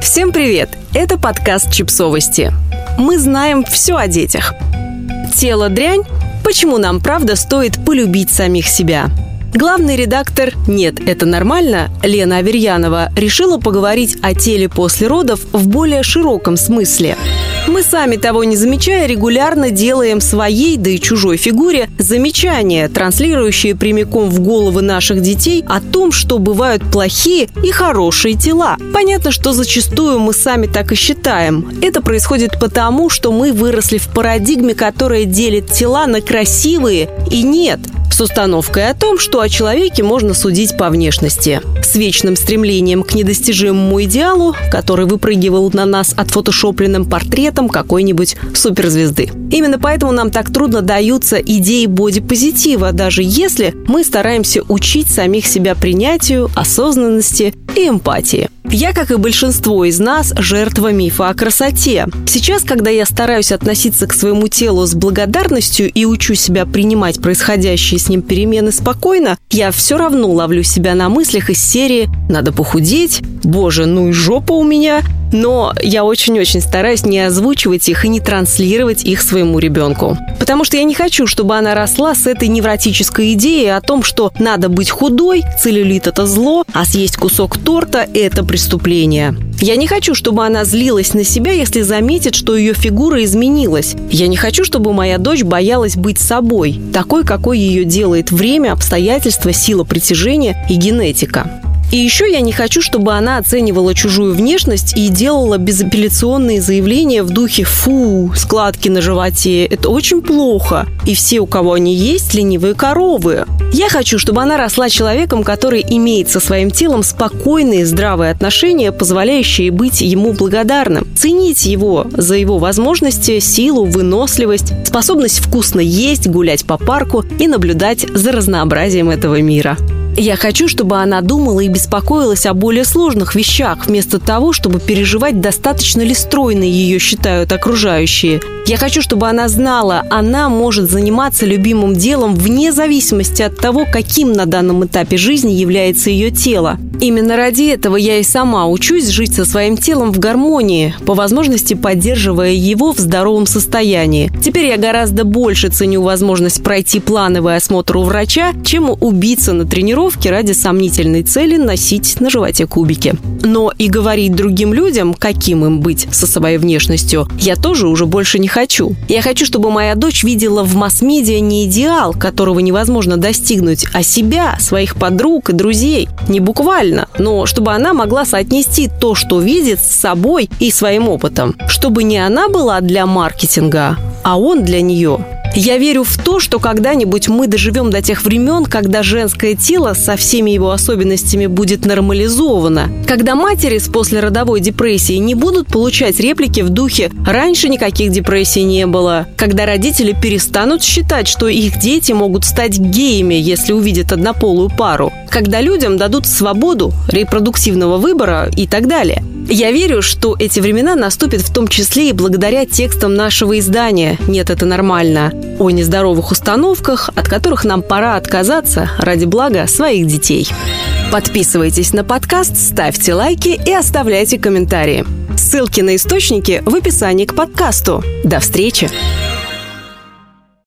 Всем привет! Это подкаст «Чипсовости». Мы знаем все о детях. Тело дрянь? Почему нам правда стоит полюбить самих себя? Главный редактор «Нет, это нормально» Лена Аверьянова решила поговорить о теле после родов в более широком смысле. Мы сами того не замечая регулярно делаем своей, да и чужой фигуре замечания, транслирующие прямиком в головы наших детей о том, что бывают плохие и хорошие тела. Понятно, что зачастую мы сами так и считаем. Это происходит потому, что мы выросли в парадигме, которая делит тела на красивые и нет – с установкой о том, что о человеке можно судить по внешности. С вечным стремлением к недостижимому идеалу, который выпрыгивал на нас от фотошопленным портретом какой-нибудь суперзвезды. Именно поэтому нам так трудно даются идеи бодипозитива, даже если мы стараемся учить самих себя принятию, осознанности и эмпатии. Я, как и большинство из нас, жертва мифа о красоте. Сейчас, когда я стараюсь относиться к своему телу с благодарностью и учу себя принимать происходящие с ним перемены спокойно, я все равно ловлю себя на мыслях из серии «надо похудеть», «боже, ну и жопа у меня», но я очень-очень стараюсь не озвучивать их и не транслировать их своему ребенку. Потому что я не хочу, чтобы она росла с этой невротической идеей о том, что надо быть худой, целлюлит – это зло, а съесть кусок торта – это преступление. Я не хочу, чтобы она злилась на себя, если заметит, что ее фигура изменилась. Я не хочу, чтобы моя дочь боялась быть собой, такой, какой ее делает время, обстоятельства, сила притяжения и генетика. И еще я не хочу, чтобы она оценивала чужую внешность и делала безапелляционные заявления в духе «фу, складки на животе, это очень плохо, и все, у кого они есть, ленивые коровы». Я хочу, чтобы она росла человеком, который имеет со своим телом спокойные, здравые отношения, позволяющие быть ему благодарным, ценить его за его возможности, силу, выносливость, способность вкусно есть, гулять по парку и наблюдать за разнообразием этого мира. Я хочу, чтобы она думала и беспокоилась о более сложных вещах, вместо того, чтобы переживать, достаточно ли стройной ее считают окружающие. Я хочу, чтобы она знала, она может заниматься любимым делом вне зависимости от того, каким на данном этапе жизни является ее тело. Именно ради этого я и сама учусь жить со своим телом в гармонии, по возможности поддерживая его в здоровом состоянии. Теперь я гораздо больше ценю возможность пройти плановый осмотр у врача, чем убиться на тренировке ради сомнительной цели носить на животе кубики. Но и говорить другим людям, каким им быть со своей внешностью, я тоже уже больше не хочу. Я хочу, чтобы моя дочь видела в масс-медиа не идеал, которого невозможно достигнуть, а себя, своих подруг и друзей. Не буквально правильно, но чтобы она могла соотнести то, что видит, с собой и своим опытом. Чтобы не она была для маркетинга, а он для нее. Я верю в то, что когда-нибудь мы доживем до тех времен, когда женское тело со всеми его особенностями будет нормализовано. Когда матери с послеродовой депрессией не будут получать реплики в духе «раньше никаких депрессий не было». Когда родители перестанут считать, что их дети могут стать геями, если увидят однополую пару. Когда людям дадут свободу репродуктивного выбора и так далее. Я верю, что эти времена наступят в том числе и благодаря текстам нашего издания «Нет, это нормально» о нездоровых установках, от которых нам пора отказаться ради блага своих детей. Подписывайтесь на подкаст, ставьте лайки и оставляйте комментарии. Ссылки на источники в описании к подкасту. До встречи!